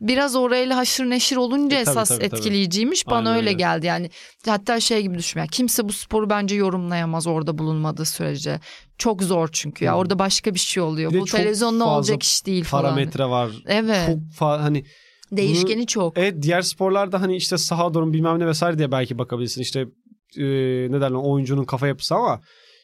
biraz orayla haşır neşir olunca E, tabii, esas tabii, tabii. etkileyiciymiş. Bana Aynen öyle öyle. geldi yani. Hatta şey gibi düşün yani kimse bu sporu bence yorumlayamaz orada bulunmadığı sürece. Çok zor çünkü ya orada başka bir şey oluyor. Bir Bu televizyonda olacak iş değil falan. Parametre var. Evet. Çok fa- hani Değişkeni çok. Evet diğer sporlarda hani işte saha durum bilmem ne vesaire diye belki bakabilirsin. İşte e, ne derler oyuncunun kafa yapısı ama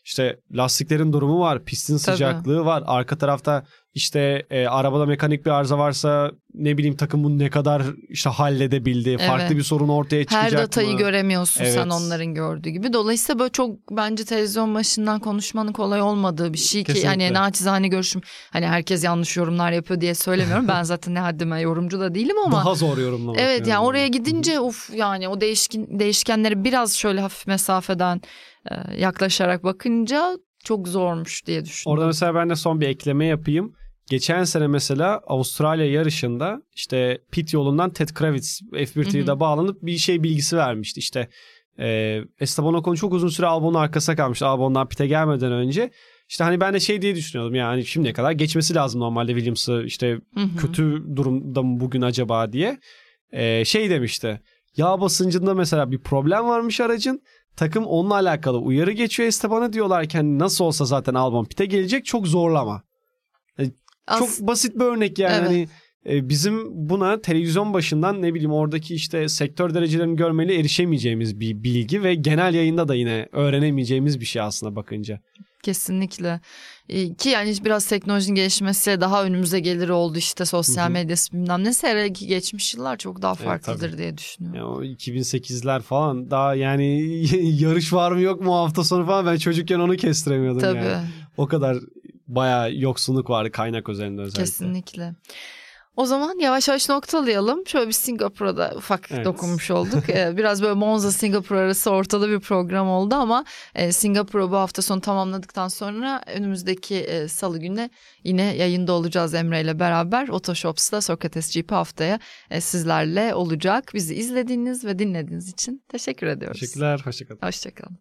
işte lastiklerin durumu var, pistin Tabii. sıcaklığı var. Arka tarafta işte e, arabada mekanik bir arıza varsa ne bileyim takım bunu ne kadar işte halledebildi. Farklı Evet. bir sorun ortaya çıkacak Her datayı mı? göremiyorsun sen Evet. onların gördüğü gibi. Dolayısıyla böyle çok bence televizyon başından konuşmanın kolay olmadığı bir şey ki Kesinlikle. hani naçizane görüşüm hani herkes yanlış yorumlar yapıyor diye söylemiyorum. ben zaten ne haddime yorumcu da değilim ama Daha zor yorumlamak. Evet yani yani. oraya gidince uf yani o değişkin değişkenleri biraz şöyle hafif mesafeden yaklaşarak bakınca çok zormuş diye düşündüm. Orada mesela ben de son bir ekleme yapayım. Geçen sene mesela Avustralya yarışında işte pit yolundan Ted Kravitz F1 Hı hı. TV'de bağlanıp bir şey bilgisi vermişti. İşte e, Esteban Ocon çok uzun süre Albon'un arkasına kalmıştı. Albon'dan pite gelmeden önce. İşte hani ben de şey diye düşünüyordum yani şimdiye kadar geçmesi lazım normalde Williams'ı işte Hı hı. kötü durumda mı bugün acaba diye. E, şey demişti. Yağ basıncında mesela bir problem varmış aracın. Takım onunla alakalı uyarı geçiyor Esteban'a diyorlarken nasıl olsa zaten Albon pite gelecek çok zorlama. As- Çok basit bir örnek yani. Evet. Hani e, bizim buna televizyon başından ne bileyim oradaki işte sektör derecelerini görmeyle erişemeyeceğimiz bir bilgi ve genel yayında da yine öğrenemeyeceğimiz bir şey aslında bakınca. Kesinlikle. Ee, Ki yani biraz teknolojinin gelişmesiyle daha önümüze gelir oldu işte sosyal Hı hı. medyası bilmem ne. Herhalde ki geçmiş yıllar çok daha Evet, farklıdır diye düşünüyorum. Yani o 2008'ler falan daha yani yarış var mı yok mu hafta sonu falan ben çocukken onu kestiremiyordum Tabii yani. O kadar bayağı yoksunluk vardı kaynak üzerinde özellikle. kesinlikle. O zaman yavaş yavaş noktalayalım. Şöyle bir Singapur'a da ufak evet. dokunmuş olduk. Ee, biraz böyle Monza Singapur arası ortada bir program oldu ama e, Singapur'u bu hafta sonu tamamladıktan sonra önümüzdeki e, salı günü yine yayında olacağız Emre ile beraber. Otoshops'ta Sokrates GP haftaya e, sizlerle olacak. Bizi izlediğiniz ve dinlediğiniz için teşekkür ediyoruz. Teşekkürler. Hoşçakalın. Hoşçakalın.